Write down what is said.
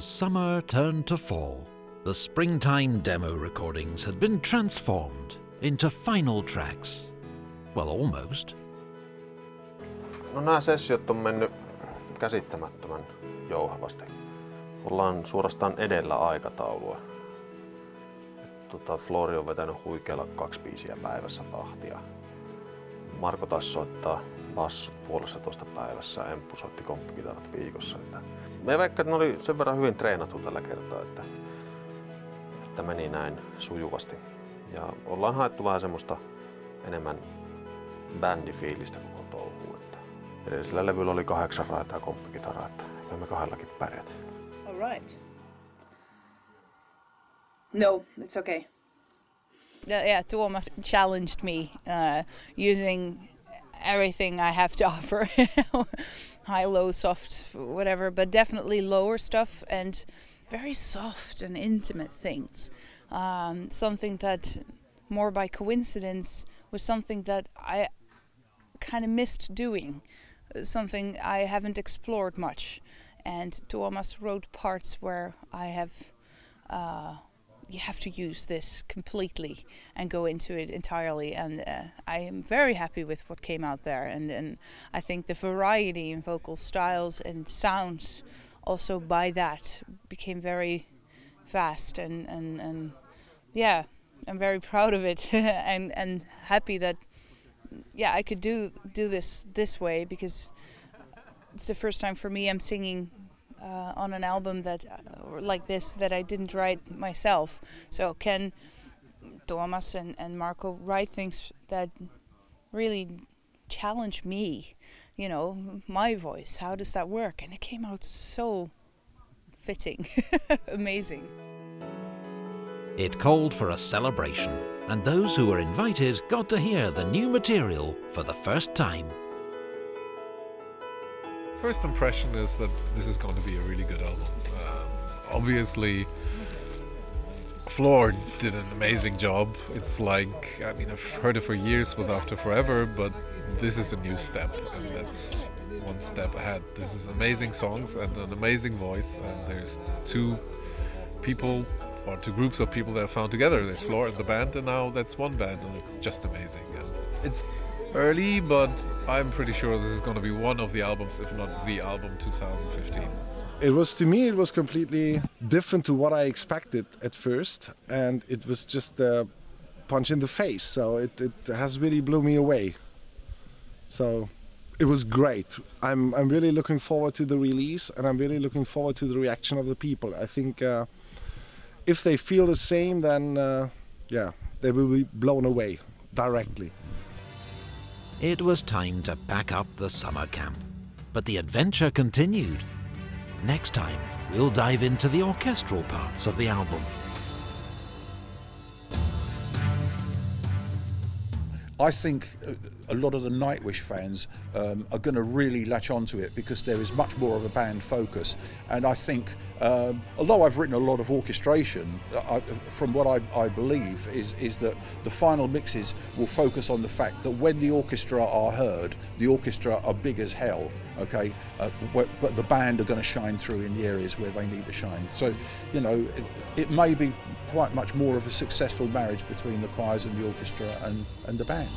As summer turned to fall, the springtime demo recordings had been transformed into final tracks. Well, almost. No nämä sessiot on mennyt käsittämättömän jouhavasti. Ollaan suorastaan edellä aikataulua. Tota, Flori on vetänyt huikealla kaksi biisiä päivässä tahtia. Marko taas soittaa bassu puolestatoista päivässä, Emppu soitti komppikitarat viikossa. Että me vaikka ne oli sen verran hyvin treenattu tällä kertaa, että, että meni näin sujuvasti. Ja ollaan haettu vähän semmoista enemmän bändifiilistä koko touhuun. Että edellisellä levyllä oli kahdeksan raitaa komppikitaraa, että kyllä me kahdellakin pärjätä. All right. No, it's okay. Yeah, yeah, Tuomas challenged me uh, using everything I have to offer high, low, soft, whatever, but definitely lower stuff and very soft and intimate things. Um, something that, more by coincidence, was something that I kind of missed doing, something I haven't explored much. And Tuomas wrote parts where I have. Uh, you have to use this completely and go into it entirely. And uh, I am very happy with what came out there. And, and I think the variety in vocal styles and sounds also by that became very fast and, and, and yeah, I'm very proud of it and, and happy that yeah I could do do this this way because it's the first time for me I'm singing uh, on an album that uh, like this that I didn't write myself. So can Tuomas and, and Marco write things that really challenge me, you know, my voice. How does that work? And it came out so fitting, amazing. It called for a celebration, and those who were invited got to hear the new material for the first time. First impression is that this is going to be a really good album. Um, obviously, Floor did an amazing job. It's like, I mean, I've heard it for years with After Forever, but this is a new step, and that's one step ahead. This is amazing songs and an amazing voice, and there's two people or two groups of people that are found together. There's Floor and the band, and now that's one band, and it's just amazing. And it's early, but I'm pretty sure this is going to be one of the albums, if not the album 2015. It was to me, it was completely different to what I expected at first, and it was just a punch in the face. So it, it has really blew me away. So it was great. I'm I'm really looking forward to the release, and I'm really looking forward to the reaction of the people. I think uh, if they feel the same, then uh, yeah, they will be blown away directly. It was time to pack up the summer camp, but the adventure continued. Next time, we'll dive into the orchestral parts of the album. I think uh, a lot of the Nightwish fans um, are going to really latch onto it because there is much more of a band focus. And I think, um, although I've written a lot of orchestration, I, from what I, I, believe is, is that the final mixes will focus on the fact that when the orchestra are heard, the orchestra are big as hell, okay? Uh, but the band are going to shine through in the areas where they need to shine. So, you know, it, it may be quite much more of a successful marriage between the choirs and the orchestra and, and the band.